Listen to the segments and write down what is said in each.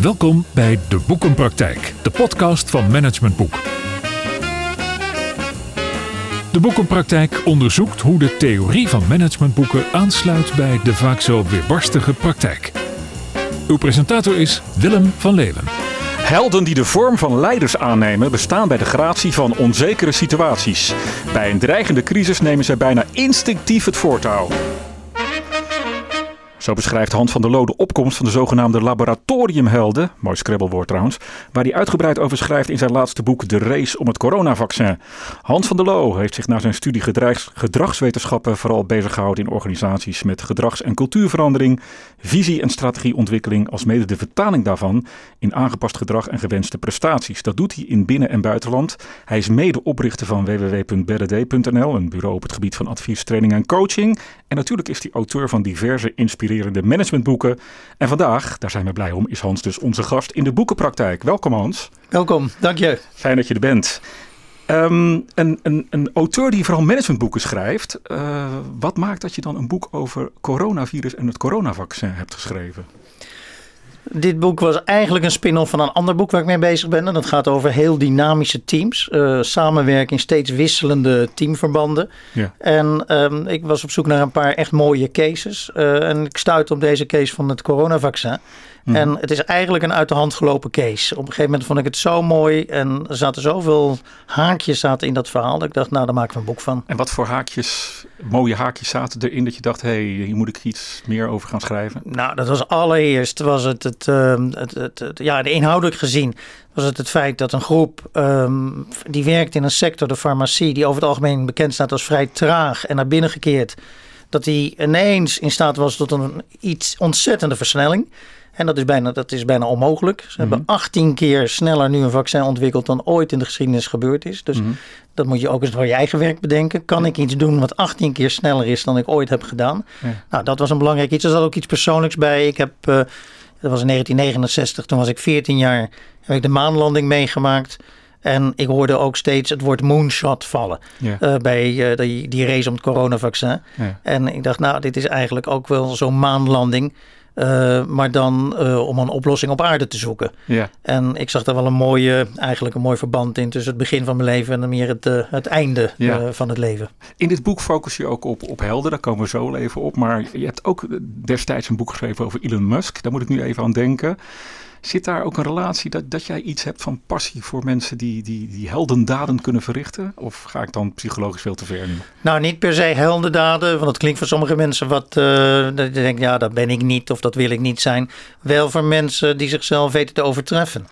Welkom bij De Boekenpraktijk, de podcast van Management Boek. De Boekenpraktijk onderzoekt hoe de theorie van managementboeken aansluit bij de vaak zo weerbarstige praktijk. Uw presentator is Willem van Leeuwen. Helden die de vorm van leiders aannemen bestaan bij de gratie van onzekere situaties. Bij een dreigende crisis nemen zij bijna instinctief het voortouw. Zo beschrijft Hans van der Loo de opkomst van de zogenaamde laboratoriumhelden, mooi scrabblewoord trouwens, waar hij uitgebreid over schrijft in zijn laatste boek De Race om het coronavaccin. Hans van der Loo heeft zich na zijn studie gedragswetenschappen vooral bezig gehouden in organisaties met gedrags- en cultuurverandering, visie- en strategieontwikkeling, als mede de vertaling daarvan in aangepast gedrag en gewenste prestaties. Dat doet hij in binnen- en buitenland. Hij is medeoprichter van www.berd.nl, een bureau op het gebied van advies, training en coaching. En natuurlijk is hij auteur van diverse inspirerende de managementboeken. En vandaag, daar zijn we blij om, is Hans dus onze gast in de boekenpraktijk. Welkom Hans. Welkom, dank je. Fijn dat je er bent. Um, een, een, een, auteur die vooral managementboeken schrijft. Uh, wat maakt dat je dan een boek over coronavirus en het coronavaccin hebt geschreven? Dit boek was eigenlijk een spin-off van een ander boek waar ik mee bezig ben. En dat gaat over heel dynamische teams. Uh, samenwerking, steeds wisselende teamverbanden. Ja. En um, ik was op zoek naar een paar echt mooie cases. Uh, en ik stuitte op deze case van het coronavaccin. Mm. En het is eigenlijk een uit de hand gelopen case. Op een gegeven moment vond ik het zo mooi. En er zaten zoveel haakjes zaten in dat verhaal. Dat ik dacht, nou, daar maken we een boek van. En wat voor haakjes, mooie haakjes zaten erin dat je dacht, hé, hey, hier moet ik iets meer over gaan schrijven? Nou, dat was allereerst, was het, het, uh, het, het, ja, de inhoudelijk gezien, was het het feit dat een groep um, die werkt in een sector, de farmacie, die over het algemeen bekend staat als vrij traag en naar binnen gekeerd, dat die ineens in staat was tot een iets ontzettende versnelling. En dat is bijna, dat is bijna onmogelijk. Ze mm -hmm. hebben 18 keer sneller nu een vaccin ontwikkeld dan ooit in de geschiedenis gebeurd is. Dus mm -hmm. dat moet je ook eens voor je eigen werk bedenken. Kan ik iets doen wat 18 keer sneller is dan ik ooit heb gedaan? Ja. Nou, dat was een belangrijk iets. Er zat ook iets persoonlijks bij. Ik heb, uh, dat was in 1969, toen was ik 14 jaar, heb ik de maanlanding meegemaakt. En ik hoorde ook steeds het woord moonshot vallen uh, bij uh, die, die race om het coronavaccin. En ik dacht, nou, dit is eigenlijk ook wel zo'n maanlanding. Uh, maar dan uh, om een oplossing op aarde te zoeken. Ja. En ik zag daar wel een mooie, eigenlijk een mooi verband in tussen het begin van mijn leven en meer het, uh, het einde ja. van het leven. In dit boek focus je ook op, op helden, daar komen we zo even op. Maar je hebt ook destijds een boek geschreven over Elon Musk. Daar moet ik nu even aan denken. Zit daar ook een relatie dat, dat jij iets hebt van passie voor mensen die, die, die heldendaden kunnen verrichten? Of ga ik dan psychologisch veel te ver? Nou, niet per se heldendaden, want dat klinkt voor sommige mensen wat. Uh, dat je denkt, ja, dat ben ik niet of dat wil ik niet zijn. Wel voor mensen die zichzelf weten te overtreffen.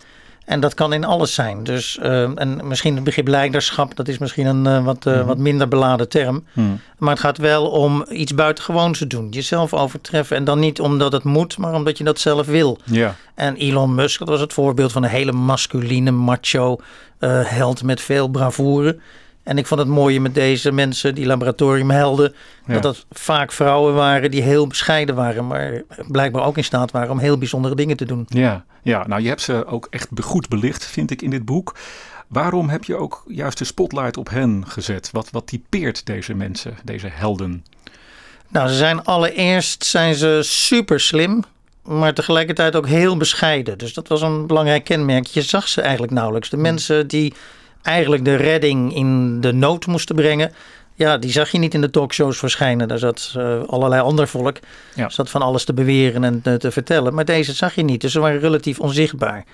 En dat kan in alles zijn. Dus, uh, en misschien het begrip leiderschap, dat is misschien een uh, wat, uh, mm -hmm. wat minder beladen term. Mm. Maar het gaat wel om iets buitengewoons te doen. Jezelf overtreffen. En dan niet omdat het moet, maar omdat je dat zelf wil. Ja. En Elon Musk, dat was het voorbeeld van een hele masculine, macho held met veel bravoure. En ik vond het mooie met deze mensen, die laboratoriumhelden, ja. dat dat vaak vrouwen waren die heel bescheiden waren, maar blijkbaar ook in staat waren om heel bijzondere dingen te doen. Ja, ja nou je hebt ze ook echt goed belicht, vind ik, in dit boek. Waarom heb je ook juist de spotlight op hen gezet? Wat, wat typeert deze mensen, deze helden? Nou, ze zijn allereerst zijn ze super slim, maar tegelijkertijd ook heel bescheiden. Dus dat was een belangrijk kenmerk. Je zag ze eigenlijk nauwelijks. De mensen die eigenlijk de redding in de nood moesten brengen. Ja, die zag je niet in de talkshows verschijnen. Daar zat uh, allerlei ander volk. Ja. zat van alles te beweren en te, te, vertellen. Maar deze zag je niet. Dus ze waren relatief onzichtbaar.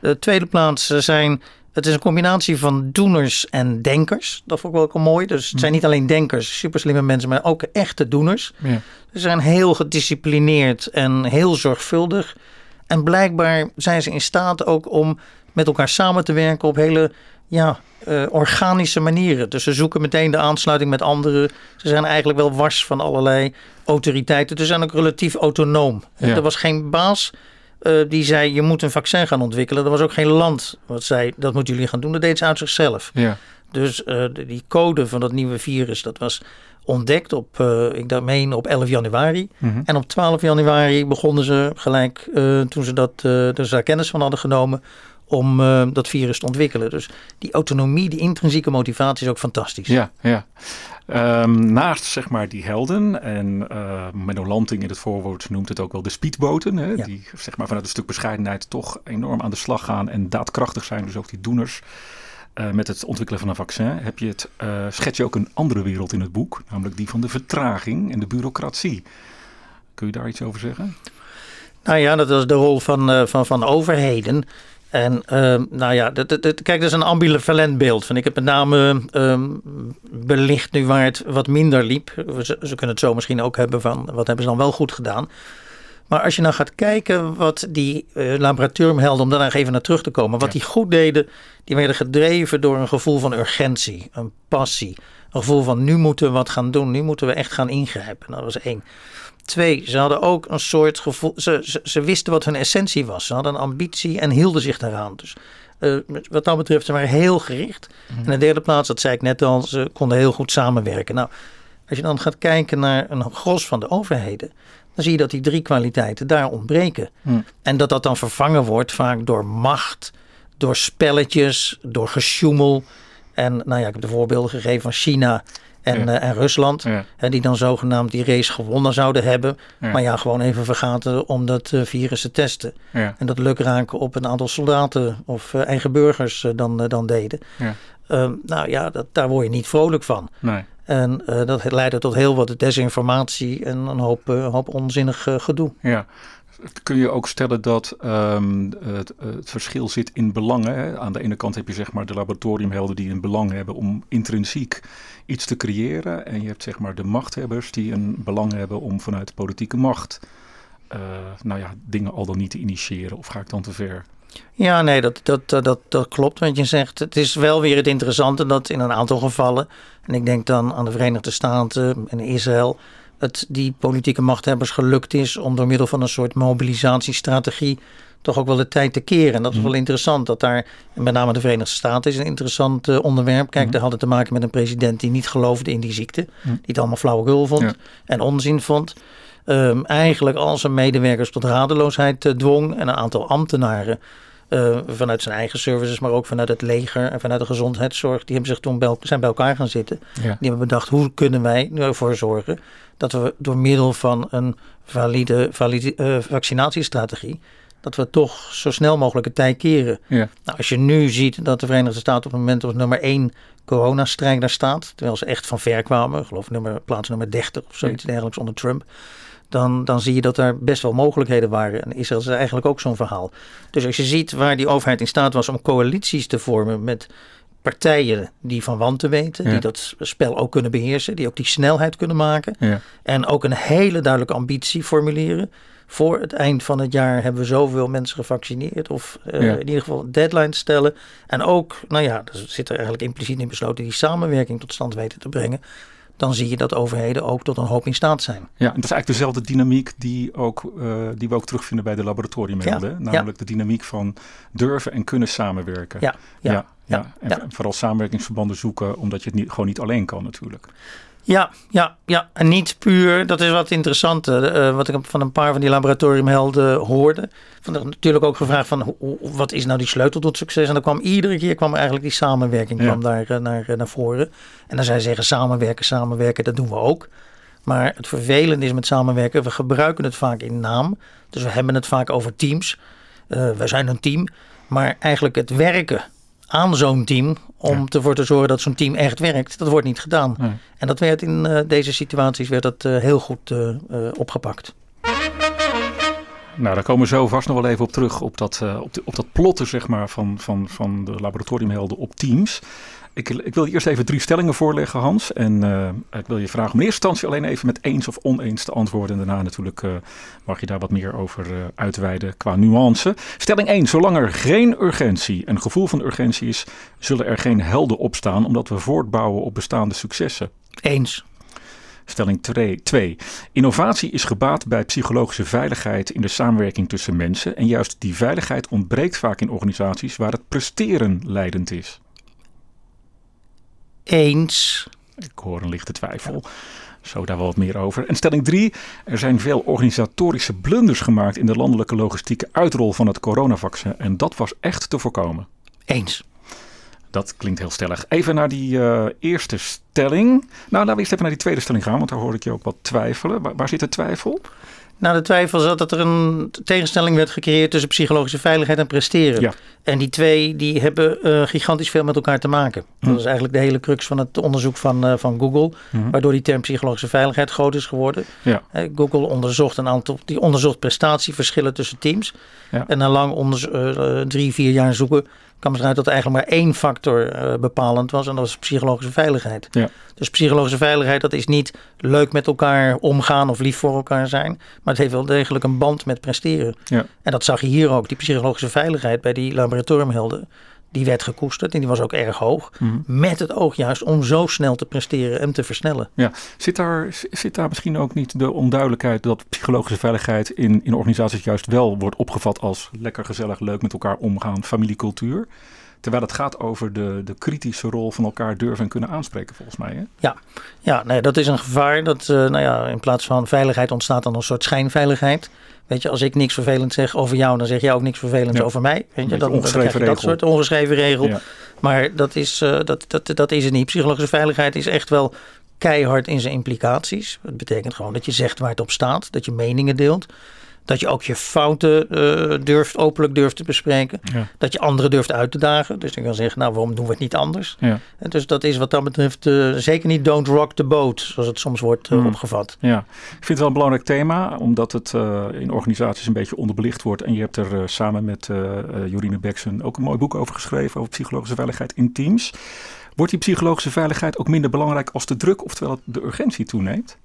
De tweede plaats zijn. Het is een combinatie van doeners en denkers. Dat vond ik wel ook mooi. Dus het zijn niet alleen denkers, super slimme mensen, maar ook echte doeners. Ja. Ze zijn heel gedisciplineerd en heel zorgvuldig. En blijkbaar zijn ze in staat ook om met elkaar samen te werken op hele ja, uh, organische manieren. Dus ze zoeken meteen de aansluiting met anderen. Ze zijn eigenlijk wel wars van allerlei autoriteiten. Ze zijn ook relatief autonoom. Ja. Er was geen baas uh, die zei: je moet een vaccin gaan ontwikkelen. Er was ook geen land wat zei: dat moeten jullie gaan doen. Dat deed ze uit zichzelf. Ja. Dus uh, die code van dat nieuwe virus, dat was ontdekt op, uh, ik meen, op 11 januari. Mhm. Mm -hmm. En op 12 januari begonnen ze gelijk, uh, toen ze dat, uh, dus daar kennis van hadden genomen, om uh, dat virus te ontwikkelen. Dus die autonomie, die intrinsieke motivatie is ook fantastisch. Ja, ja. Um, naast zeg maar die helden, en uh, Menno Lanting in het voorwoord noemt het ook wel de speedboten, hè, ja. die zeg maar vanuit een stuk bescheidenheid toch enorm aan de slag gaan en daadkrachtig zijn, dus ook die doeners. Uh, met het ontwikkelen van een vaccin heb je het, uh, schets je ook een andere wereld in het boek, namelijk die van de vertraging en de bureaucratie. Kun je daar iets over zeggen? Nou ja, dat is de rol van, van, van overheden. En uh, nou ja, dat, dat, kijk, dat is een ambivalent beeld. Van ik heb met name uh, belicht nu waar het wat minder liep. Ze, ze, kunnen het zo misschien ook hebben van wat hebben ze dan wel goed gedaan. Maar als je nou gaat kijken wat die uh, laboratoriumhelden, om daar nog even naar terug te komen, wat ja. die goed deden, die werden gedreven door een gevoel van urgentie, een passie. Een gevoel van nu moeten we wat gaan doen, nu moeten we echt gaan ingrijpen. Dat was één. Twee, ze hadden ook een soort gevoel. Ze, ze, ze, wisten wat hun essentie was. Ze hadden een ambitie en hielden zich daaraan. Dus uh, wat dat betreft, ze waren heel gericht. Mm. En in de derde plaats, dat zei ik net al, ze konden heel goed samenwerken. Nou, als je dan gaat kijken naar een gros van de overheden, dan zie je dat die drie kwaliteiten daar ontbreken. Mm. En dat dat dan vervangen wordt vaak door macht, door spelletjes, door gesjoemel. En nou ja, ik heb de voorbeelden gegeven van China en, ja. uh, en Rusland. Ja. Hè, die dan zogenaamd die race gewonnen zouden hebben. Ja. Maar ja, gewoon even vergaten om dat uh, virus te testen. En dat lukraken op een aantal soldaten of uh, eigen burgers dan, dan deden. Um, nou ja, dat, daar word je niet vrolijk van. Nee. En dat leidde tot heel wat desinformatie en een hoop, hoop onzinnig gedoe. Ja, kun je ook stellen dat um, het, het, verschil zit in belangen. Hè? Aan de ene kant heb je zeg maar de laboratoriumhelden die een belang hebben om intrinsiek iets te creëren. En je hebt zeg maar de machthebbers die een belang hebben om vanuit politieke macht uh, nou ja, dingen al dan niet te initiëren. Of ga ik dan te ver? Ja, nee, dat, dat, dat, dat klopt wat je zegt. Het is wel weer het interessante dat in een aantal gevallen, en ik denk dan aan de Verenigde Staten en Israël, het die politieke machthebbers gelukt is om door middel van een soort mobilisatiestrategie toch ook wel de tijd te keren. En dat is wel interessant dat daar, met name de Verenigde Staten, is een interessant uh, onderwerp. Kijk, mm. daar had het te maken met een president die niet geloofde in die ziekte, mm. die het allemaal flauwekul vond ja. en onzin vond. Um, eigenlijk al zijn medewerkers tot radeloosheid uh, dwong en een aantal ambtenaren. Uh, vanuit zijn eigen services, maar ook vanuit het leger en vanuit de gezondheidszorg. Die hebben zich toen bij, zijn bij elkaar gaan zitten. Ja. Die hebben bedacht, hoe kunnen wij ervoor zorgen dat we door middel van een valide, valide uh, vaccinatiestrategie dat we toch zo snel mogelijk het tij keren. Ja. Nou, als je nu ziet dat de Verenigde Staten op het moment op nummer 1 coronastrijder staat, terwijl ze echt van ver kwamen, geloof nummer, plaats nummer 30 of zoiets ja. dergelijks onder Trump, dan, dan zie je dat er best wel mogelijkheden waren. En Israël is eigenlijk ook zo'n verhaal. Dus als je ziet waar die overheid in staat was om coalities te vormen met partijen die van wanten weten, ja. die dat spel ook kunnen beheersen, die ook die snelheid kunnen maken ja. en ook een hele duidelijke ambitie formuleren voor het eind van het jaar hebben we zoveel mensen gevaccineerd. Of uh, ja. in ieder geval een deadline stellen. En ook, nou ja, er zit er eigenlijk impliciet in besloten die samenwerking tot stand weten te brengen. Dan zie je dat overheden ook tot een hoop in staat zijn. Ja, en dat is eigenlijk dezelfde dynamiek die, ook, uh, die we ook terugvinden bij de laboratoriumhelden. Ja, namelijk ja. de dynamiek van durven en kunnen samenwerken. Ja, ja, ja, ja. En vooral samenwerkingsverbanden zoeken, omdat je het niet, gewoon niet alleen kan natuurlijk. Ja, ja, ja. En niet puur, dat is wat interessant, uh, wat ik van een paar van die laboratoriumhelden hoorde. Van, natuurlijk ook gevraagd van, wat is nou die sleutel tot succes? En dan kwam iedere keer kwam eigenlijk die samenwerking ja. kwam daar uh, naar, naar voren. En dan zij zeggen samenwerken, samenwerken, dat doen we ook. Maar het vervelende is met samenwerken, we gebruiken het vaak in naam. Dus we hebben het vaak over teams. Uh, wij zijn een team. Maar eigenlijk het werken aan zo'n team om ja. ervoor te zorgen dat zo'n team echt werkt. Dat wordt niet gedaan. Nee. En dat werd in uh, deze situaties werd dat, uh, heel goed uh, opgepakt. Nou, daar komen we zo vast nog wel even op terug. Op dat, op, de, op dat plotten zeg maar, van, van, van de laboratoriumhelden op teams. Ik, ik, wil je eerst even drie stellingen voorleggen, Hans. En uh, ik wil je vragen om in eerste instantie alleen even met eens of oneens te antwoorden. En daarna natuurlijk uh, mag je daar wat meer over uh, uitweiden qua nuance. Stelling 1. Zolang er geen urgentie en gevoel van urgentie is, zullen er geen helden opstaan, omdat we voortbouwen op bestaande successen. Eens. Stelling 2. Innovatie is gebaat bij psychologische veiligheid in de samenwerking tussen mensen. En juist die veiligheid ontbreekt vaak in organisaties waar het presteren leidend is eens. Ik hoor een lichte twijfel. Zo daar wel wat meer over. En stelling 3. Er zijn veel organisatorische blunders gemaakt in de landelijke logistieke uitrol van het coronavaccin. En dat was echt te voorkomen. Eens. Dat klinkt heel stellig. Even naar die uh, eerste stelling. Nou, laten we eerst even naar die tweede stelling gaan, want daar hoor ik je ook wat twijfelen. Waar, waar zit de twijfel? Nou, de twijfel zat dat er een tegenstelling werd gecreëerd tussen psychologische veiligheid en presteren. Ja. En die twee die hebben uh, gigantisch veel met elkaar te maken. Hm. Dat is eigenlijk de hele crux van het onderzoek van, uh, van Google, Mhm. waardoor die term psychologische veiligheid groot is geworden. Ja. Eh, Google onderzocht een aantal, die onderzocht prestatieverschillen tussen teams. Ja. En na lang onderzo- eh, drie, vier jaar zoeken kwam eruit dat eigenlijk maar één factor eh, bepalend was. En dat was psychologische veiligheid. Ja. Dus psychologische veiligheid, dat is niet leuk met elkaar omgaan of lief voor elkaar zijn. Maar het heeft wel degelijk een band met presteren. Ja. En dat zag je hier ook. Die psychologische veiligheid bij die laboratoriumhelden. Die werd gekoesterd en die was ook erg hoog. Mhm. Met het oog juist om zo snel te presteren en te versnellen. Ja. Zit, daar, zit daar misschien ook niet de onduidelijkheid dat psychologische veiligheid in, in organisaties juist wel wordt opgevat als lekker gezellig, leuk met elkaar omgaan, familiecultuur? Terwijl het gaat over de, de kritische rol van elkaar durven en kunnen aanspreken, volgens mij. Hè? Ja, nee, dat is een gevaar. Dat, eh, nou ja, in plaats van veiligheid ontstaat dan een soort schijnveiligheid. Weet je, als ik niks vervelend zeg over jou, dan zeg jij ook niks vervelends Ja. over mij. Weet je, ongeschreven dat regel. soort ongeschreven regel. Ja. Maar dat is, eh, dat, dat, dat is het niet. Psychologische veiligheid is echt wel keihard in zijn implicaties. Dat betekent gewoon dat je zegt waar het op staat, dat je meningen deelt. Dat je ook je fouten eh, durft, openlijk durft te bespreken. Ja. Dat je anderen durft uit te dagen. Dus je kan zeggen, nou waarom doen we het niet anders? Ja. En dus dat is wat dat betreft eh, zeker niet don't rock the boat, zoals het soms wordt eh, Hmm. opgevat. Ja, ik vind het wel een belangrijk thema, omdat het in organisaties een beetje onderbelicht wordt. En je hebt er samen met Jorine Beksen ook een mooi boek over geschreven, over psychologische veiligheid in teams. Wordt die psychologische veiligheid ook minder belangrijk als de druk, oftewel de urgentie toeneemt?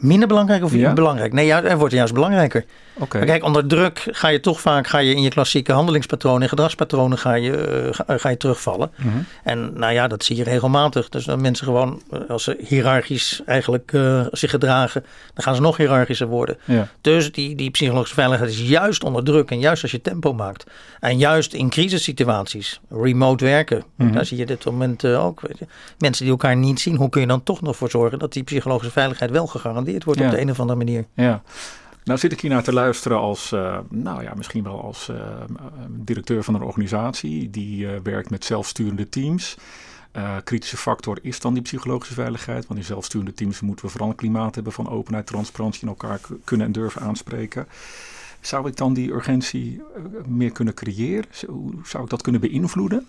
Minder belangrijk of Ja. belangrijk? Nee, ja, het wordt juist belangrijker. Oké. Kijk, onder druk ga je toch vaak ga je in je klassieke handelingspatronen en gedragspatronen ga je, eh, ga, ga je terugvallen. Mhm. En nou ja, dat zie je regelmatig. Dus dat mensen gewoon, eh, als ze hiërarchisch eigenlijk eh, zich gedragen, dan gaan ze nog hiërarchischer worden. Ja. Dus die, die psychologische veiligheid is juist onder druk en juist als je tempo maakt. En juist in crisissituaties, remote werken, Mhm. daar zie je dit moment eh, ook. Weet je. Mensen die elkaar niet zien, hoe kun je dan toch nog voor zorgen dat die psychologische veiligheid wel gegarandeerd wordt Ja. op de een of andere manier? Ja. Nou zit ik hier naar te luisteren als, eh, nou ja, misschien wel als eh, eh, directeur van een organisatie die werkt met zelfsturende teams. Kritische factor is dan die psychologische veiligheid. Want in zelfsturende teams moeten we vooral een klimaat hebben van openheid, transparantie en elkaar kunnen en durven aanspreken. Zou ik dan die urgentie meer kunnen creëren? Zou ik dat kunnen beïnvloeden?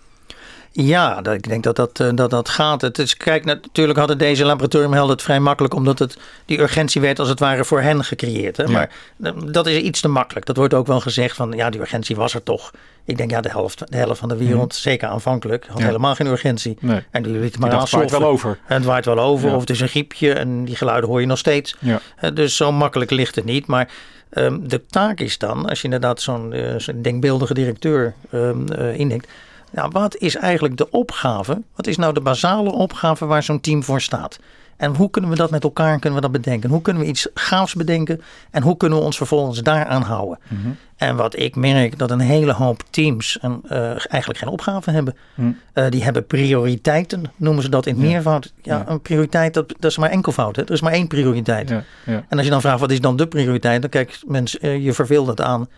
Ja, dat, ik denk dat dat, eh, dat dat gaat. Het is, kijk, natuurlijk hadden deze laboratoriumhelden het vrij makkelijk, omdat het, die urgentie werd als het ware voor hen gecreëerd. Hè? Ja. Maar eh, dat is iets te makkelijk. Dat wordt ook wel gezegd van, ja, die urgentie was er toch. Ik denk, ja, de helft, de helft van de wereld, zeker aanvankelijk, had Mhm. Ja. helemaal geen urgentie. Nee. En die liet maar dacht, het waait wel over. En het waait wel over, Ja. of het is een griepje en die geluiden hoor je nog steeds. Eh, Dus zo makkelijk ligt het niet. Maar ehm, de taak is dan, als je inderdaad zo'n eh, denkbeeldige directeur ehm, eh, indenkt. Nou, wat is eigenlijk de opgave? Wat is nou de basale opgave waar zo'n team voor staat? En hoe kunnen we dat met elkaar kunnen we dat bedenken? Hoe kunnen we iets gaafs bedenken? En hoe kunnen we ons vervolgens daaraan houden? Mhm. En wat ik merk, dat een hele hoop teams een, eh, eigenlijk geen opgave hebben. Hm. Eh, die hebben prioriteiten, noemen ze dat in het Ja. meervoud. Ja, Ja. een prioriteit, dat, dat is maar enkelvoud. Hè? Er is maar één prioriteit. Ja. Ja. En als je dan vraagt, wat is dan de prioriteit? Dan kijkt mensen eh, je verveelt het aan.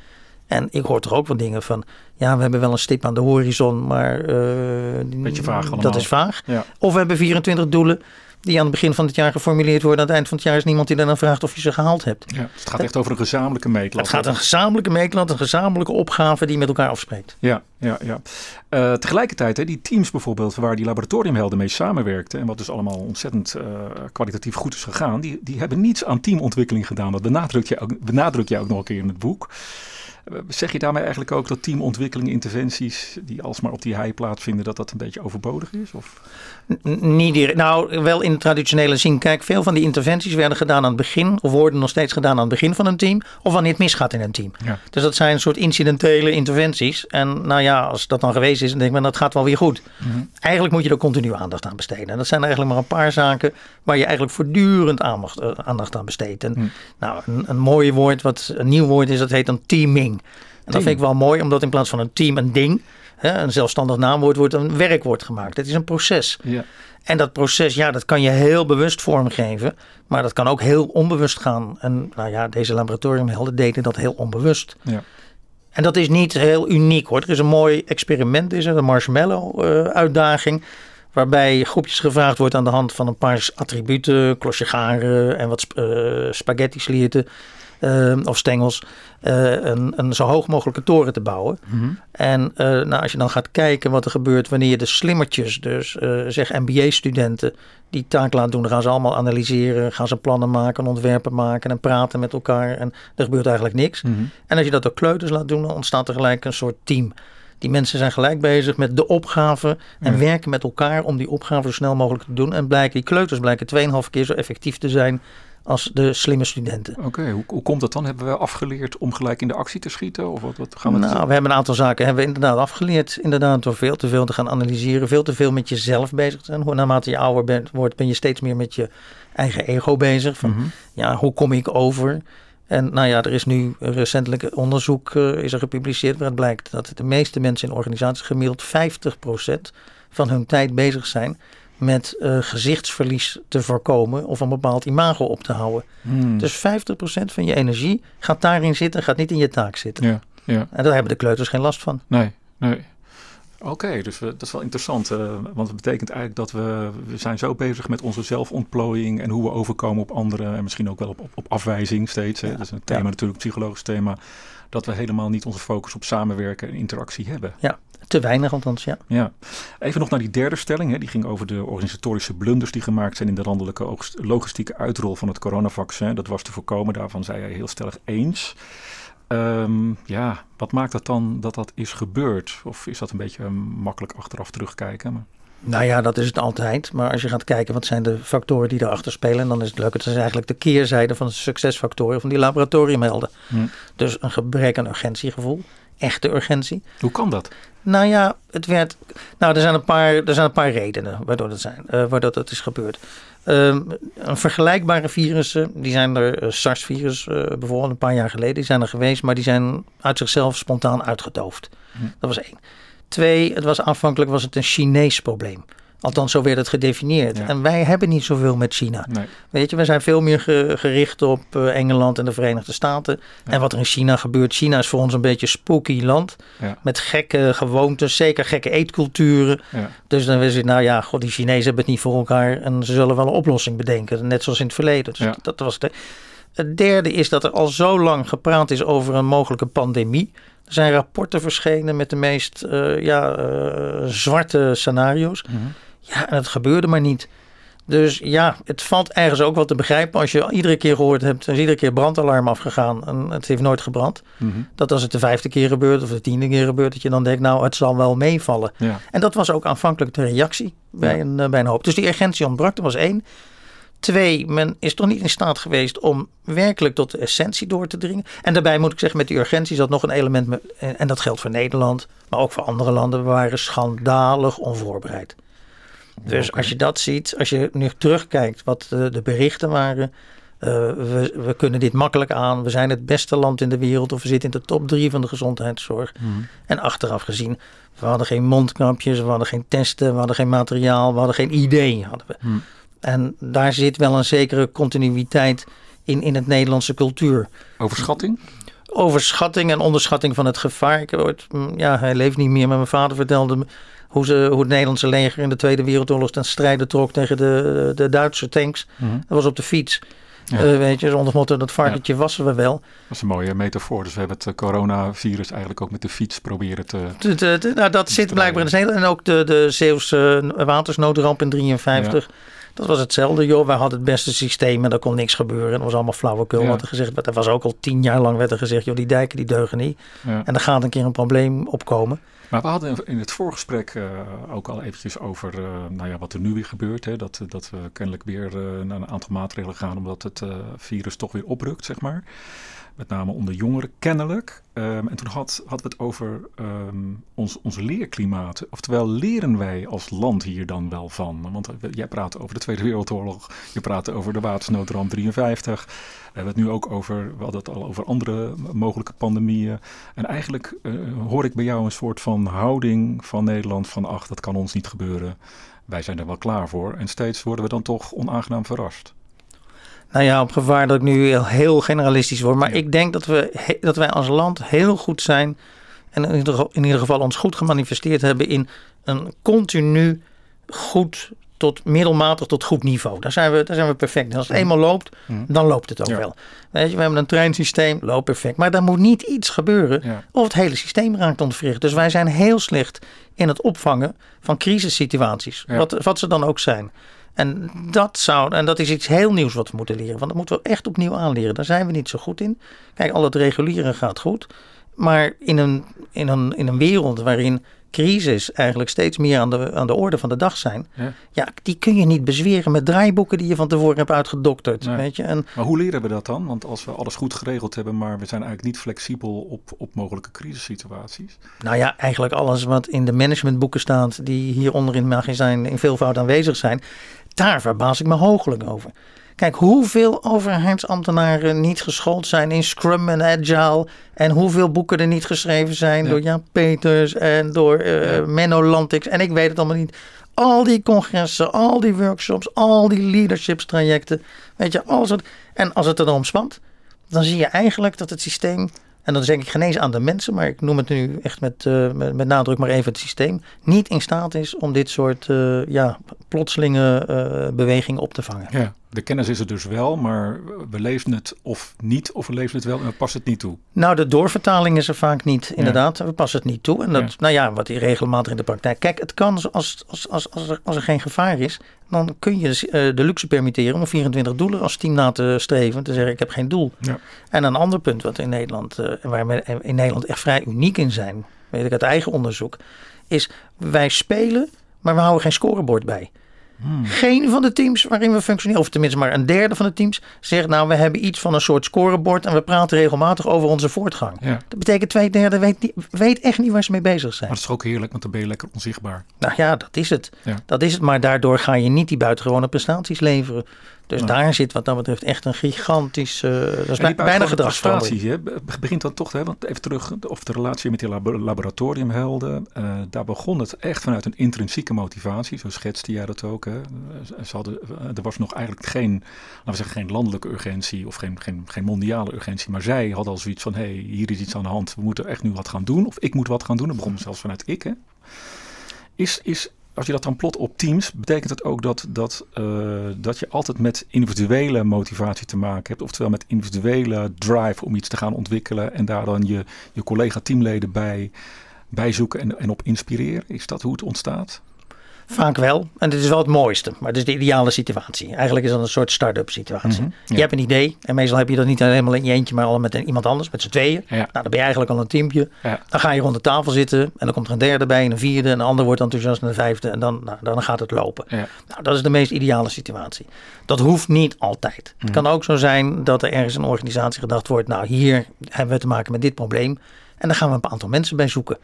En ik hoor toch ook wel dingen van, ja, we hebben wel een stip aan de horizon, maar... eh, Beetje vaag. Dat is vaag. Ja. Of we hebben 24 doelen die aan het begin van het jaar geformuleerd worden. Aan het eind van het jaar is niemand die dan vraagt of je ze gehaald hebt. Ja. Het gaat echt over een gezamenlijke meetlat. Het gaat een gezamenlijke meetlat, een gezamenlijke opgave die met elkaar afspreekt. Ja, ja, ja. Eh, tegelijkertijd, hè, die teams bijvoorbeeld waar die laboratoriumhelden mee samenwerkten en wat dus allemaal ontzettend eh, kwalitatief goed is gegaan, die, die hebben niets aan teamontwikkeling gedaan. Dat benadruk je ook, benadruk je ook nog een keer in het boek. Zeg je daarmee eigenlijk ook dat teamontwikkeling, interventies die alsmaar op die hei plaatsvinden, dat dat een beetje overbodig is? Of? N- Niet direct. Nou, wel in de traditionele zin. Kijk, veel van die interventies werden gedaan aan het begin. Of worden nog steeds gedaan aan het begin van een team. Of wanneer het misgaat in een team. Ja. Dus dat zijn een soort incidentele interventies. En nou ja, als dat dan geweest is, dan denk ik, maar dat gaat wel weer goed. Eigenlijk moet je er continu aandacht aan besteden. En dat zijn eigenlijk maar een paar zaken waar je eigenlijk voortdurend aandacht, eh, aandacht aan besteedt. En Hm. nou, een, een mooi woord, wat een nieuw woord is, dat heet dan teaming. En dat vind ik wel mooi, omdat in plaats van een team een ding, hè, een zelfstandig naamwoord wordt een werkwoord gemaakt. Het is een proces. Ja. En dat proces, ja, dat kan je heel bewust vormgeven. Maar dat kan ook heel onbewust gaan. En nou ja, deze laboratoriumhelden deden dat heel onbewust. Ja. En dat is niet heel uniek hoor. Er is een mooi experiment, is er, een marshmallow-uitdaging. waarbij groepjes gevraagd wordt aan de hand van een paar attributen, klosje garen en wat uh, spaghetti slierten uh, of stengels, uh, een, een, zo hoog mogelijke toren te bouwen. Mm -hmm. En nou, als je dan gaat kijken wat er gebeurt wanneer je de slimmertjes, dus zeg MBA-studenten, die taak laat doen, dan gaan ze allemaal analyseren, gaan ze plannen maken, ontwerpen maken en praten met elkaar. En er gebeurt eigenlijk niks. Mm -hmm. En als je dat ook kleuters laat doen, dan ontstaat er gelijk een soort team. Die mensen zijn gelijk bezig met de opgave en ja. werken met elkaar om die opgave zo snel mogelijk te doen. En blijken, die kleuters blijken 2,5 keer zo effectief te zijn als de slimme studenten. Oké, okay, hoe, hoe, komt dat dan? Hebben we afgeleerd om gelijk in de actie te schieten? Of wat, wat gaan we nou, we hebben een aantal zaken hebben we inderdaad afgeleerd. Inderdaad, door veel te veel te gaan analyseren, veel te veel met jezelf bezig te zijn. Hoe naarmate je ouder bent, wordt, ben je steeds meer met je eigen ego bezig. Van, mm -hmm. ja, hoe kom ik over? En nou ja, er is nu recentelijk onderzoek uh, is er gepubliceerd waaruit blijkt dat de meeste mensen in organisaties gemiddeld 50% van hun tijd bezig zijn met uh, gezichtsverlies te voorkomen of een bepaald imago op te houden. Hmm. Dus 50% van je energie gaat daarin zitten, gaat niet in je taak zitten. Ja, ja. En daar hebben de kleuters geen last van. Nee, nee. Oké, okay, dus we, dat is wel interessant. Uh, want het betekent eigenlijk dat we, we zijn zo bezig met onze zelfontplooiing en hoe we overkomen op anderen. En misschien ook wel op, op, op afwijzing steeds. Hè. Ja, dat is een thema ja. natuurlijk, een psychologisch thema. Dat we helemaal niet onze focus op samenwerken en interactie hebben. Ja, te weinig althans, ja. ja. Even nog naar die derde stelling. Hè. Die ging over de organisatorische blunders die gemaakt zijn in de landelijke logistieke uitrol van het coronavaccin. Dat was te voorkomen, daarvan zei hij heel stellig eens. Um, ja, wat maakt het dan dat dat is gebeurd? Of is dat een beetje makkelijk achteraf terugkijken? Maar... Nou ja, dat is het altijd. Maar als je gaat kijken wat zijn de factoren die erachter spelen, dan is het leuk. Het is eigenlijk de keerzijde van de succesfactoren van die laboratoriumhelden. Hm. Dus een gebrek aan urgentiegevoel, echte urgentie. Hoe kan dat? Nou ja, het werd. Nou, er zijn een paar, er zijn een paar redenen waardoor dat, zijn, uh, waardoor dat is gebeurd. Um, een vergelijkbare virussen, die zijn er, uh, SARS-virus uh, bijvoorbeeld een paar jaar geleden, die zijn er geweest, maar die zijn uit zichzelf spontaan uitgedoofd. Hm. Dat was één. Twee, het was aanvankelijk was het een Chinees probleem. Althans, zo werd het gedefinieerd. Ja. En wij hebben niet zoveel met China. Nee. Weet je, we zijn veel meer ge gericht op uh, Engeland en de Verenigde Staten. Ja. En wat er in China gebeurt. China is voor ons een beetje spooky land. Ja. Met gekke gewoontes, zeker gekke eetculturen. Dus dan wist je, nou ja, god, die Chinezen hebben het niet voor elkaar. En ze zullen wel een oplossing bedenken. Net zoals in het verleden. Dus dat was het. Het derde is dat er al zo lang gepraat is over een mogelijke pandemie. Er zijn rapporten verschenen met de meest uh, ja, uh, zwarte scenario's. Mm -hmm. Ja, en het gebeurde maar niet. Dus ja, het valt ergens ook wel te begrijpen als je iedere keer gehoord hebt, er is iedere keer brandalarm afgegaan en het heeft nooit gebrand. Mm -hmm. Dat als het de vijfde keer gebeurt of de tiende keer gebeurt, dat je dan denkt, nou, het zal wel meevallen. Ja. En dat was ook aanvankelijk de reactie bij, Ja. een, uh, bij een hoop. Dus die urgentie ontbrak, dat was één. Twee, men is toch niet in staat geweest om werkelijk tot de essentie door te dringen. En daarbij moet ik zeggen, met die urgentie zat nog een element, met, en dat geldt voor Nederland, maar ook voor andere landen, we waren schandalig onvoorbereid. Dus als je dat ziet, als je nu terugkijkt wat de, de berichten waren. Uh, we, we, kunnen dit makkelijk aan. We zijn het beste land in de wereld. Of we zitten in de top drie van de gezondheidszorg. Mm. En achteraf gezien, we hadden geen mondkapjes, we hadden geen testen, we hadden geen materiaal, we hadden geen idee. Hadden we. Mm. En daar zit wel een zekere continuïteit in, in het Nederlandse cultuur. Overschatting? Overschatting en onderschatting van het gevaar. Ik ooit, ja, hij leeft niet meer, maar mijn vader vertelde me hoe, ze, hoe het Nederlandse leger in de Tweede Wereldoorlog ten strijde trok tegen de, de Duitse tanks. Mm. Dat was op de fiets. Ja. Uh, weet je, zonder motto, dat varkentje ja. wassen we wel. Dat is een mooie metafoor. Dus we hebben het coronavirus eigenlijk ook met de fiets proberen te... De, de, de, nou, dat zit blijkbaar in de Nederland. En ook de, de Zeeuwse watersnoodramp in 53. Ja. Dat was hetzelfde, joh. Wij hadden het beste systeem en er kon niks gebeuren. Dat was allemaal flauwekul Ja. wat er gezegd werd. Er was ook al tien jaar lang werd er gezegd, joh, die dijken die deugen niet. Ja. En er gaat een keer een probleem opkomen. Maar we hadden in het voorgesprek uh, ook al eventjes over uh, nou ja, wat er nu weer gebeurt. Hè? Dat, dat we kennelijk weer uh, naar een aantal maatregelen gaan omdat het eh, virus toch weer oprukt, zeg maar. Met name onder jongeren, kennelijk. Um, en toen had, hadden we het over um, ons, ons leerklimaat. Oftewel, leren wij als land hier dan wel van? Want jij praat over de Tweede Wereldoorlog. Je praat over de watersnoodramp 53. We hebben het nu ook over, we het al over andere mogelijke pandemieën. En eigenlijk uh, hoor ik bij jou een soort van houding van Nederland van ach, dat kan ons niet gebeuren. Wij zijn er wel klaar voor. En steeds worden we dan toch onaangenaam verrast. Nou ja, op gevaar dat ik nu heel generalistisch word. Maar ik denk dat, we, dat wij als land heel goed zijn. En in ieder, in ieder geval ons goed gemanifesteerd hebben in een continu goed tot middelmatig tot goed niveau. Daar zijn we, daar zijn we perfect. En als het eenmaal loopt, dan loopt het ook wel. Weet je, we hebben een treinsysteem, loopt perfect. Maar dan moet niet iets gebeuren of het hele systeem raakt ontwricht. Dus wij zijn heel slecht in het opvangen van crisissituaties. Wat, wat ze dan ook zijn. En dat, zou, en dat is iets heel nieuws wat we moeten leren. Want dat moeten we echt opnieuw aanleren. Daar zijn we niet zo goed in. Kijk, al het regulieren gaat goed. Maar in een, in een, in een wereld waarin crisis eigenlijk steeds meer aan de, aan de orde van de dag zijn. Ja. ja die kun je niet bezweren met draaiboeken die je van tevoren hebt uitgedokterd. Weet je? En, maar hoe leren we dat dan? Want als we alles goed geregeld hebben, maar we zijn eigenlijk niet flexibel op, op mogelijke crisissituaties. Nou ja, eigenlijk alles wat in de managementboeken staat, die hieronder in magazijn in veelvoud aanwezig zijn, daar verbaas ik me hooglijk over. Kijk, hoeveel overheidsambtenaren niet geschoold zijn in Scrum en Agile. En hoeveel boeken er niet geschreven zijn door Jan Peters en door uh, Menno Lantix. En ik weet het allemaal niet. Al die congressen, al die workshops, al die leadershipstrajecten. Weet je, alles wat. En als het er dan om spant, dan zie je eigenlijk dat het systeem en dan denk ik genezen aan de mensen, maar ik noem het nu echt met, uh, met, met, nadruk maar even het systeem, niet in staat is om dit soort uh, ja, plotselinge uh, bewegingen op te vangen. Ja, de kennis is er dus wel, maar we leven het of niet, of we leven het wel en we passen het niet toe. Nou, de doorvertaling is er vaak niet, inderdaad. We passen het niet toe. En dat, nou ja, wat die regelmatig in de praktijk. Kijk, het kan als, als, als, als, er, als er geen gevaar is, dan kun je de luxe permitteren om 24 doelen als team na te streven. Te zeggen, ik heb geen doel. Ja. En een ander punt wat in Nederland, waar we in Nederland echt vrij uniek in zijn, weet ik uit eigen onderzoek, is wij spelen, maar we houden geen scorebord bij. Hmm. Geen van de teams waarin we functioneren, of tenminste maar een derde van de teams, zegt nou we hebben iets van een soort scorebord en we praten regelmatig over onze voortgang. Dat betekent twee derde weet, weet echt niet waar ze mee bezig zijn. Maar dat is ook heerlijk, want dan ben je lekker onzichtbaar. Nou ja, dat is het. Dat is het, maar daardoor ga je niet die buitengewone prestaties leveren. Dus daar zit wat dat betreft echt een gigantisch, uh, dat is bij, bijna gedragsverandering. Begint dan toch, hè, want even terug, of de relatie met die laboratoriumhelden. Uh, daar begon het echt vanuit een intrinsieke motivatie, zo schetste jij dat ook. Hè. Ze hadden, eh, er was nog eigenlijk geen, laten we zeggen, geen landelijke urgentie of geen, geen, geen mondiale urgentie. Maar zij hadden al zoiets van, hé, hey, hier is iets aan de hand, we moeten echt nu wat gaan doen. Of ik moet wat gaan doen, dat begon zelfs vanuit ik. Hè. Is, is als je dat dan plot op teams, betekent het ook dat, dat, uh, dat je altijd met individuele motivatie te maken hebt. Oftewel met individuele drive om iets te gaan ontwikkelen en daar dan je, je collega-teamleden bij, bij zoeken en, en op inspireren. Is dat hoe het ontstaat? Vaak wel. En dit is wel het mooiste. Maar het is de ideale situatie. Eigenlijk is dat een soort start-up situatie. Mhm, je hebt een idee. En meestal heb je dat niet helemaal in je eentje, maar al met iemand anders, met z'n tweeën. Nou, dan ben je eigenlijk al een teampje. Dan ga je rond de tafel zitten. En dan komt er een derde bij, en een vierde. En een ander wordt enthousiast en een vijfde. En dan, nou, dan gaat het lopen. Nou, dat is de meest ideale situatie. Dat hoeft niet altijd. Het mhm. kan ook zo zijn dat er ergens een organisatie gedacht wordt. Nou, hier hebben we te maken met dit probleem. En dan gaan we een aantal mensen bij zoeken.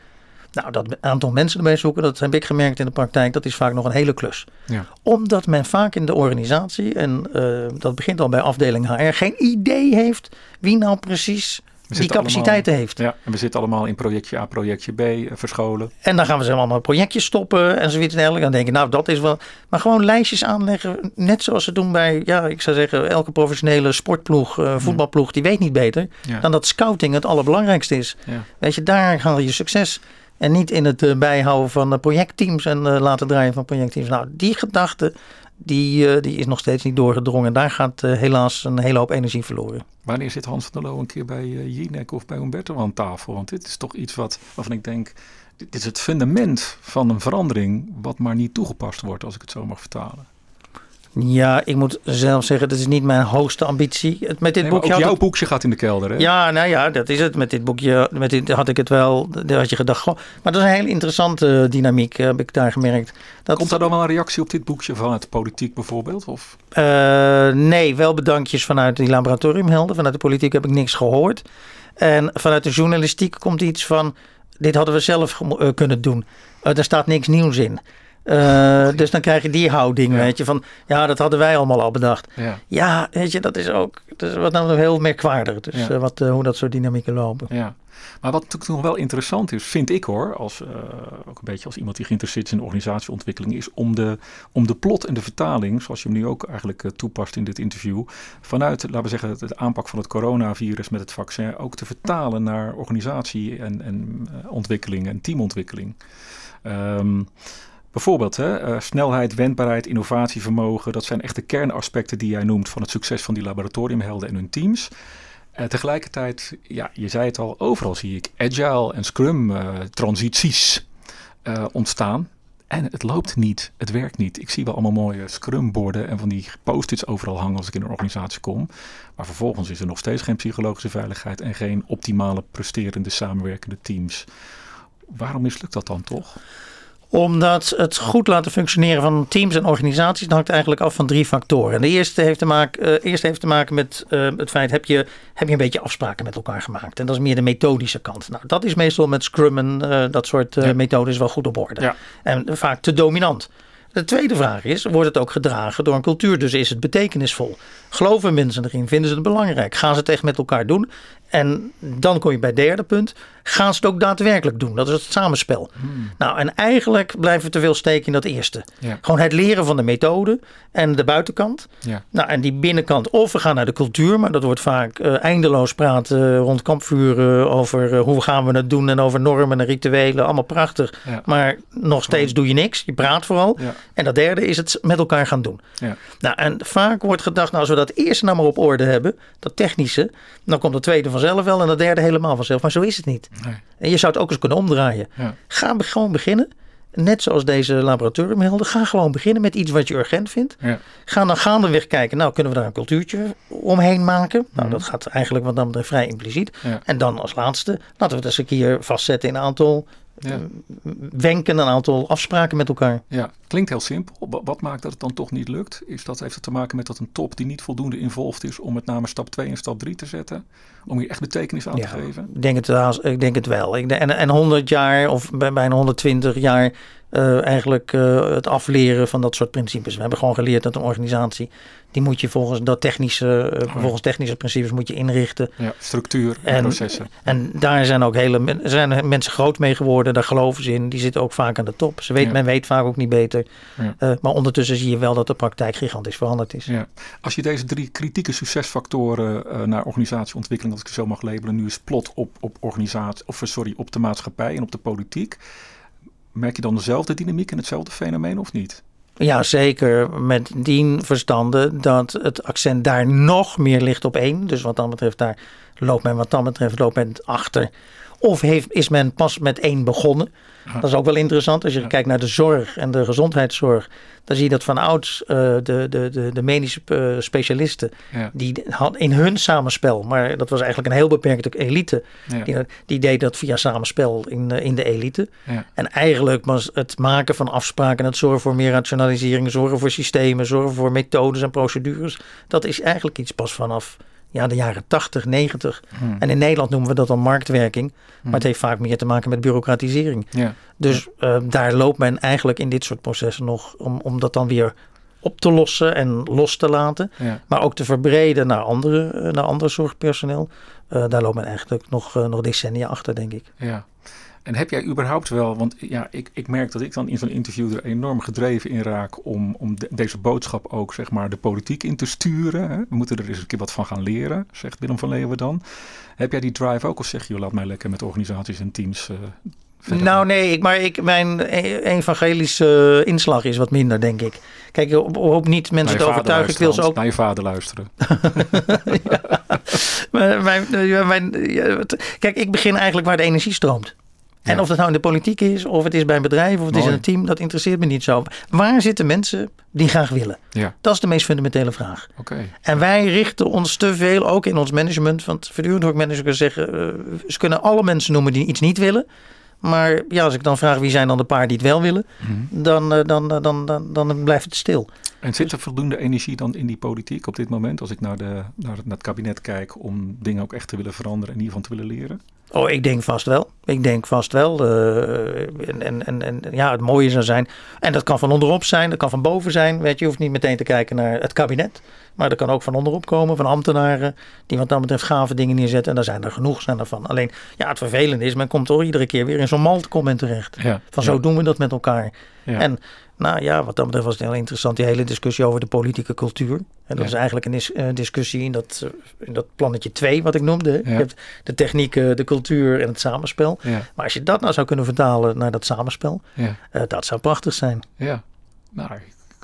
Nou, dat aantal mensen erbij zoeken, dat heb ik gemerkt in de praktijk, dat is vaak nog een hele klus. Ja. Omdat men vaak in de organisatie, en uh, dat begint al bij afdeling HR, geen idee heeft wie nou precies die capaciteiten heeft. Ja, en we zitten allemaal in projectje A, projectje B uh, verscholen. En dan gaan we ze allemaal projectjes stoppen en zoiets dergelijks. Dan denken, nou dat is wel... Maar gewoon lijstjes aanleggen, net zoals ze doen bij, ja, ik zou zeggen, elke professionele sportploeg, uh, voetbalploeg, die weet niet beter dan dat scouting het allerbelangrijkste is. Ja. Weet je, daar haal je succes. En niet in het eh, bijhouden van projectteams en eh, laten draaien van projectteams. Nou, die gedachte die, eh, die is nog steeds niet doorgedrongen. Daar gaat helaas een hele hoop energie verloren. Wanneer zit Hans van der Loo een keer bij Jinek of bij Humberto aan tafel? Want dit is toch iets wat, waarvan ik denk, dit is het fundament van een verandering wat maar niet toegepast wordt, als ik het zo mag vertalen. Ja, ik moet zelf zeggen, dat is niet mijn hoogste ambitie. Met dit boekje ook jouw boekje gaat in de kelder, hè? Ja, nou ja, dat is het. Met dit boekje met dit had ik het wel, daar had je gedacht. Goh. Maar dat is een hele interessante dynamiek, heb ik daar gemerkt. Dat, Komt daar dan wel een reactie op dit boekje vanuit de politiek bijvoorbeeld? Of? Uh, nee, wel bedankjes vanuit die laboratoriumhelden. Vanuit de politiek heb ik niks gehoord. En vanuit de journalistiek komt iets van, dit hadden we zelf kunnen doen. Uh, er staat niks nieuws in. Uh, dus dan krijg je die houding, weet je, van ja, dat hadden wij allemaal al bedacht. Ja, ja weet je, dat is ook is wat nou heel merkwaardig. Dus uh, wat, uh, hoe dat soort dynamieken lopen. Ja. Maar wat natuurlijk nog wel interessant is, vind ik hoor, als, ook een beetje als iemand die geïnteresseerd is in organisatieontwikkeling, is om de, om de plot en de vertaling, zoals je hem nu ook eigenlijk toepast in dit interview, vanuit, laten we zeggen, de aanpak van het coronavirus met het vaccin, ook te vertalen naar organisatie en, en ontwikkeling en teamontwikkeling. Um, Bijvoorbeeld hè, uh, snelheid, wendbaarheid, innovatievermogen. Dat zijn echt de kernaspecten die jij noemt van het succes van die laboratoriumhelden en hun teams. Uh, tegelijkertijd, ja, je zei het al, overal zie ik agile en scrum uh, transities ontstaan. En het loopt niet, het werkt niet. Ik zie wel allemaal mooie scrumborden en van die post-its overal hangen als ik in een organisatie kom. Maar vervolgens is er nog steeds geen psychologische veiligheid en geen optimale presterende samenwerkende teams. Waarom mislukt dat dan toch? Omdat het goed laten functioneren van teams en organisaties hangt eigenlijk af van drie factoren. de eerste heeft te maken, uh, eerste heeft te maken met uh, het feit, heb je, heb je een beetje afspraken met elkaar gemaakt? En dat is meer de methodische kant. Nou, dat is meestal met Scrum en uh, dat soort ja. methodes wel goed op orde. Ja. En vaak te dominant. De tweede vraag is, wordt het ook gedragen door een cultuur? Dus is het betekenisvol? Geloven mensen erin? Vinden ze het belangrijk? Gaan ze het echt met elkaar doen? En dan kom je bij het derde punt. Gaan ze het ook daadwerkelijk doen? Dat is het samenspel. Hmm. Nou, en eigenlijk blijven we te veel steken in dat eerste. Ja. Gewoon het leren van de methode en de buitenkant. Ja. Nou, en die binnenkant, of we gaan naar de cultuur, maar dat wordt vaak uh, eindeloos praten rond kampvuren over uh, hoe gaan we het doen en over normen en rituelen. Allemaal prachtig. Ja. Maar nog steeds doe je niks. Je praat vooral. En dat derde is het met elkaar gaan doen. Ja. Nou, en vaak wordt gedacht, nou, als we dat eerste nou maar op orde hebben, dat technische, dan komt het tweede vanzelf wel en dat derde helemaal vanzelf. Maar zo is het niet. Nee. En je zou het ook eens kunnen omdraaien. Ja. Ga gewoon beginnen. Net zoals deze laboratoriumhelden. Ga gewoon beginnen met iets wat je urgent vindt. Ja. Ga dan gaandeweg kijken. Nou, kunnen we daar een cultuurtje omheen maken? Nou, Mhm. dat gaat eigenlijk wat dan betreft vrij impliciet. Ja. En dan als laatste, laten we het eens een keer vastzetten in een aantal Ja. wenken, een aantal afspraken met elkaar. Ja, klinkt heel simpel. Wa- Wat maakt dat het dan toch niet lukt? Is dat, heeft het te maken met dat een top die niet voldoende involved is om met name stap 2 en stap 3 te zetten? Om hier echt betekenis aan te geven? Ik denk het, wel- ik denk het wel. Ik, denk- en, en 100 jaar of bij- bijna 120 jaar eh, eigenlijk eh, het afleren van dat soort principes. We hebben gewoon geleerd dat een organisatie, die moet je volgens, dat technische, eh, volgens technische principes moet je inrichten. Ja, structuur en, En- processen. En daar zijn ook hele zijn mensen groot mee geworden. Daar geloven ze in. Die zitten ook vaak aan de top. Ze weet, Ja. Men weet vaak ook niet beter. Eh, maar ondertussen zie je wel dat de praktijk gigantisch veranderd is. Ja. Als je deze drie kritieke succesfactoren eh, naar organisatieontwikkeling, als ik het zo mag labelen, nu eens plot op, op organisatie, of sorry, op de maatschappij en op de politiek, merk je dan dezelfde dynamiek en hetzelfde fenomeen of niet? Ja, zeker. Met dien verstande dat het accent daar nog meer ligt op één. Dus wat dan betreft, daar loopt men wat dan betreft loopt men achter. Of heeft, is men pas met één begonnen? Dat is ook wel interessant. Als je kijkt naar de zorg en de gezondheidszorg, dan zie je dat van ouds eh, de, de, de, de medische eh, specialisten, Ja. die had in hun samenspel, maar dat was eigenlijk een heel beperkte elite, Ja. die, die deed dat via samenspel in, eh, in de elite. Ja. En eigenlijk was het maken van afspraken, het zorgen voor meer rationalisering, zorgen voor systemen, zorgen voor methodes en procedures. Dat is eigenlijk iets pas vanaf ja, de jaren 80, 90. Hmm. En in Nederland noemen we dat dan marktwerking. Maar Hmm. het heeft vaak meer te maken met bureaucratisering. Ja. Dus eh, daar loopt men eigenlijk in dit soort processen nog om, om dat dan weer op te lossen en los te laten. Ja. Maar ook te verbreden naar andere, eh, naar andere zorgpersoneel. Eh, daar loopt men eigenlijk nog, nog decennia achter, denk ik. Ja. En heb jij überhaupt wel, want ja, ik, ik merk dat ik dan in zo'n interview er enorm gedreven in raak om, om de- deze boodschap ook zeg maar de politiek in te sturen. Hè? We moeten er eens een keer wat van gaan leren, zegt Willem van Leeuwen dan. Heb jij die drive ook of zeg je, laat mij lekker met organisaties en teams eh, verder Nou nee, ik, maar ik, mijn e- evangelische inslag is wat minder, denk ik. Kijk, ik hoop niet mensen te overtuigen. Ik wil ze ook Naar je vader luisteren. Mijn, ja, mijn, kijk, ik begin eigenlijk waar de energie stroomt. En Ja. of dat nou in de politiek is, of het is bij een bedrijf, of het is in een team, dat interesseert me niet zo. Waar zitten mensen die graag willen? Ja, Dat is de meest fundamentele vraag. oké. En wij richten ons te veel, ook in ons management, want voortdurend hoor ik managers zeggen, eh, ze kunnen alle mensen noemen die iets niet willen. Maar ja, als ik dan vraag wie zijn dan de paar die het wel willen, Mhm. dan, eh, dan, eh, dan, dan, dan, blijft het stil. En zit er voldoende energie dan in die politiek op dit moment, als ik naar, de, naar, naar het kabinet kijk, om dingen ook echt te willen veranderen en hiervan te willen leren? Oh, ik denk vast wel. Ik denk vast wel. Uh, en, en, en, en, ja, het mooie zou zijn. En dat kan van onderop zijn, dat kan van boven zijn. Weet je, je hoeft niet meteen te kijken naar het kabinet. Maar dat kan ook van onderop komen, van ambtenaren. Die wat dat betreft gave dingen neerzetten. En daar zijn er genoeg zijn ervan. Alleen, ja, het vervelende is, men komt toch iedere keer weer in zo'n maltcomment terecht. Ja, van zo doen we dat met elkaar. Ja. En nou ja, wat dat betreft was het heel interessant, die hele discussie over de politieke cultuur. En dat is eigenlijk een uh, discussie in dat, uh, in dat plannetje 2, wat ik noemde. Je hebt de techniek, uh, de cultuur en het samenspel. Maar als je dat nou zou kunnen vertalen naar dat samenspel, uh, dat zou prachtig zijn. Ja, nou,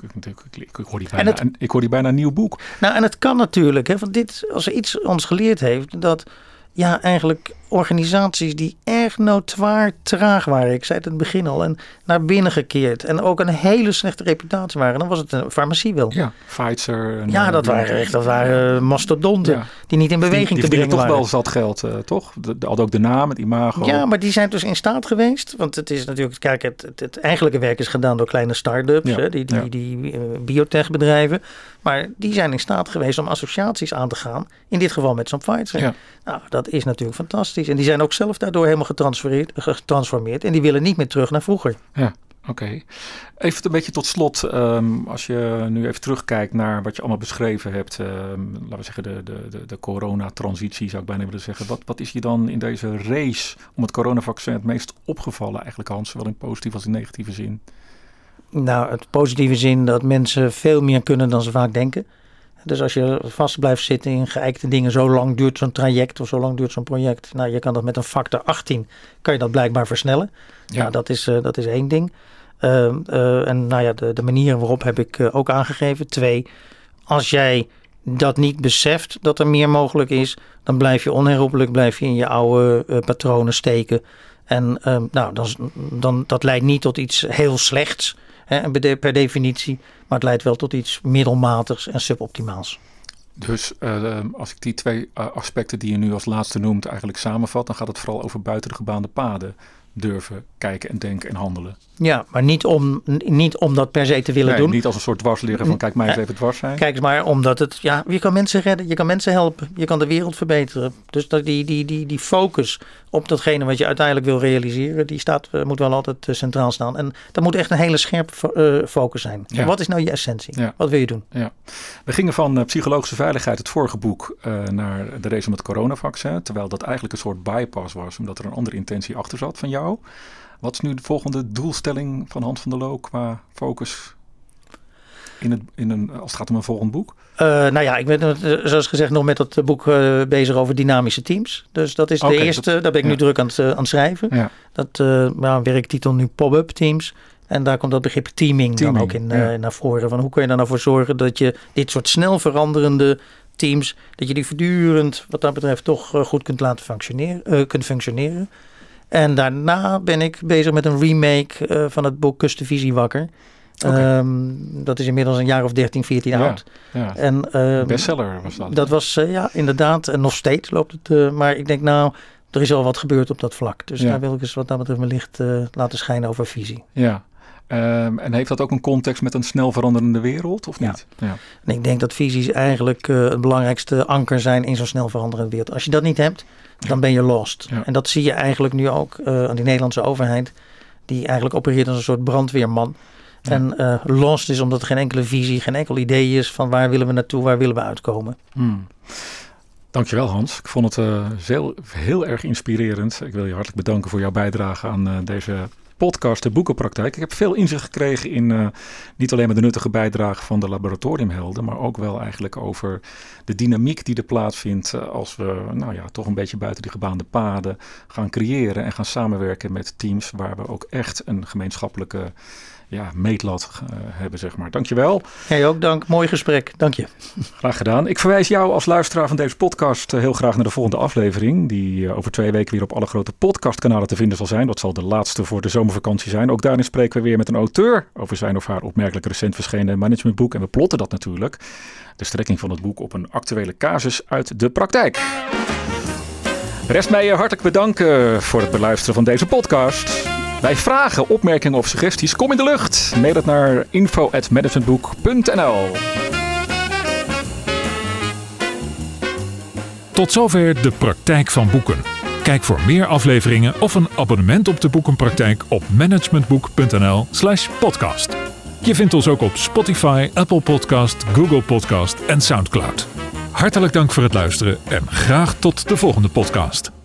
ik, hoor die bijna, het, ik hoor die bijna een nieuw boek. Nou, en het kan natuurlijk, hè, want dit, als er iets ons geleerd heeft, dat ja, eigenlijk organisaties die erg notoir traag waren. Ik zei het in het begin al. En naar binnen gekeerd. En ook een hele slechte reputatie waren. Dan was het een farmacie wel. Ja, Pfizer. En, ja, dat waren echt dat waren mastodonten. Die niet in beweging die, die te brengen toch waren. wel zat geld, uh, toch? De, hadden ook de naam, het imago. Ja, maar die zijn dus in staat geweest. Want het is natuurlijk, kijk, het, het, het eigenlijke werk is gedaan door kleine start-ups. Ja, hè, die, die, die uh, biotechbedrijven. Maar die zijn in staat geweest om associaties aan te gaan. In dit geval met zo'n Pfizer. Nou, dat is natuurlijk fantastisch. En die zijn ook zelf daardoor helemaal getransformeerd. getransformeerd en die willen niet meer terug naar vroeger. Ja. Oké. Even een beetje tot slot, um, als je nu even terugkijkt naar wat je allemaal beschreven hebt, um, laten we zeggen de, de, de, de coronatransitie zou ik bijna willen zeggen. Wat, wat is je dan in deze race om het coronavaccin het meest opgevallen eigenlijk Hans, zowel in positieve als in negatieve zin? Nou, het positieve zin dat mensen veel meer kunnen dan ze vaak denken. Dus als je vast blijft zitten in geëikte dingen, zo lang duurt zo'n traject of zo lang duurt zo'n project. Nou, je kan dat met een factor 18, kan je dat blijkbaar versnellen. Ja. Nou, dat is, uh, dat is één ding. Uh, uh, en nou ja, de, de manieren waarop heb ik ook aangegeven. Twee, als jij dat niet beseft dat er meer mogelijk is, dan blijf je onherroepelijk blijf je in je oude patronen steken. En ehm, nou, dan, dan, dat leidt niet tot iets heel slechts per definitie. Maar het leidt wel tot iets middelmatigs en suboptimaals. Dus uh, als ik die twee aspecten die je nu als laatste noemt eigenlijk samenvat, dan gaat het vooral over buiten de gebaande paden durven kijken en denken en handelen. Ja, maar niet om, niet om dat per se te willen nee, doen. Niet als een soort dwarsligger van kijk mij eens even dwars zijn. Kijk eens maar, omdat het, ja, je kan mensen redden, je kan mensen helpen, je kan de wereld verbeteren. Dus dat die, die, die, die focus op datgene wat je uiteindelijk wil realiseren, die staat, uh, moet wel altijd uh, centraal staan. En dat moet echt een hele scherpe uh, focus zijn. Ja. Wat is nou je essentie? Ja. Wat wil je doen? Ja. We gingen van psychologische veiligheid, het vorige boek, naar de race om het coronavaccin. Terwijl dat eigenlijk een soort bypass was, omdat er een andere intentie achter zat van jou. Wat is nu de volgende doelstelling van Hans van der Loo qua focus in het, in een, als het gaat om een volgend boek? Uh, nou ja, ik ben zoals gezegd nog met dat boek uh, bezig over dynamische teams. Dus dat is okay, de eerste, dat, daar ben ik ja. nu druk aan het, uh, aan het schrijven. Ja. Dat nou, werktitel nu pop-up teams. En daar komt dat begrip teaming, teaming dan ook in ja. naar voren. Van hoe kun je er nou voor zorgen dat je dit soort snel veranderende teams, dat je die voortdurend wat dat betreft toch goed kunt laten functioneren, kunt functioneren. En daarna ben ik bezig met een remake uh, van het boek Kust de Visie Wakker. Okay. Um, dat is inmiddels een jaar of 13, 14 ja, oud. Ja. En, um, Bestseller was dat. Dat was, uh, ja, inderdaad. En nog steeds loopt het. Uh, maar ik denk nou, er is al wat gebeurd op dat vlak. Dus ja. daar wil ik eens wat dat betreft mijn licht laten schijnen over visie. Ja. Um, en heeft dat ook een context met een snel veranderende wereld of niet? Ja. ja. En ik denk dat visies eigenlijk uh, het belangrijkste anker zijn in zo'n snel veranderende wereld. Als je dat niet hebt, dan ben je lost. Ja. En dat zie je eigenlijk nu ook uh, aan die Nederlandse overheid, die eigenlijk opereert als een soort brandweerman. Ja. En uh, lost is omdat er geen enkele visie, geen enkel idee is van waar willen we naartoe, waar willen we uitkomen. Hmm. Dankjewel Hans. Ik vond het uh, heel, heel erg inspirerend. Ik wil je hartelijk bedanken voor jouw bijdrage aan deze podcast, de boekenpraktijk. Ik heb veel inzicht gekregen in uh, niet alleen maar de nuttige bijdrage van de laboratoriumhelden, maar ook wel eigenlijk over de dynamiek die er plaatsvindt als we nou ja, toch een beetje buiten die gebaande paden gaan creëren en gaan samenwerken met teams waar we ook echt een gemeenschappelijke ja, meetlat uh, hebben, zeg maar. Dankjewel. Jij ook, dank. Mooi gesprek. Dank je. Graag gedaan. Ik verwijs jou als luisteraar van deze podcast uh, heel graag naar de volgende aflevering. Die uh, over twee weken weer op alle grote podcastkanalen te vinden zal zijn. Dat zal de laatste voor de zomervakantie zijn. Ook daarin spreken we weer met een auteur over zijn of haar opmerkelijk recent verschenen managementboek. En we plotten dat natuurlijk. De strekking van het boek op een actuele casus uit de praktijk. Rest mij je hartelijk bedanken voor het beluisteren van deze podcast. Bij vragen, opmerkingen of suggesties, kom in de lucht. Mail het naar info.managementboek.nl Tot zover de praktijk van boeken. Kijk voor meer afleveringen of een abonnement op de boekenpraktijk op managementboek.nl/slash podcast. Je vindt ons ook op Spotify, Apple Podcast, Google Podcast en Soundcloud. Hartelijk dank voor het luisteren en graag tot de volgende podcast.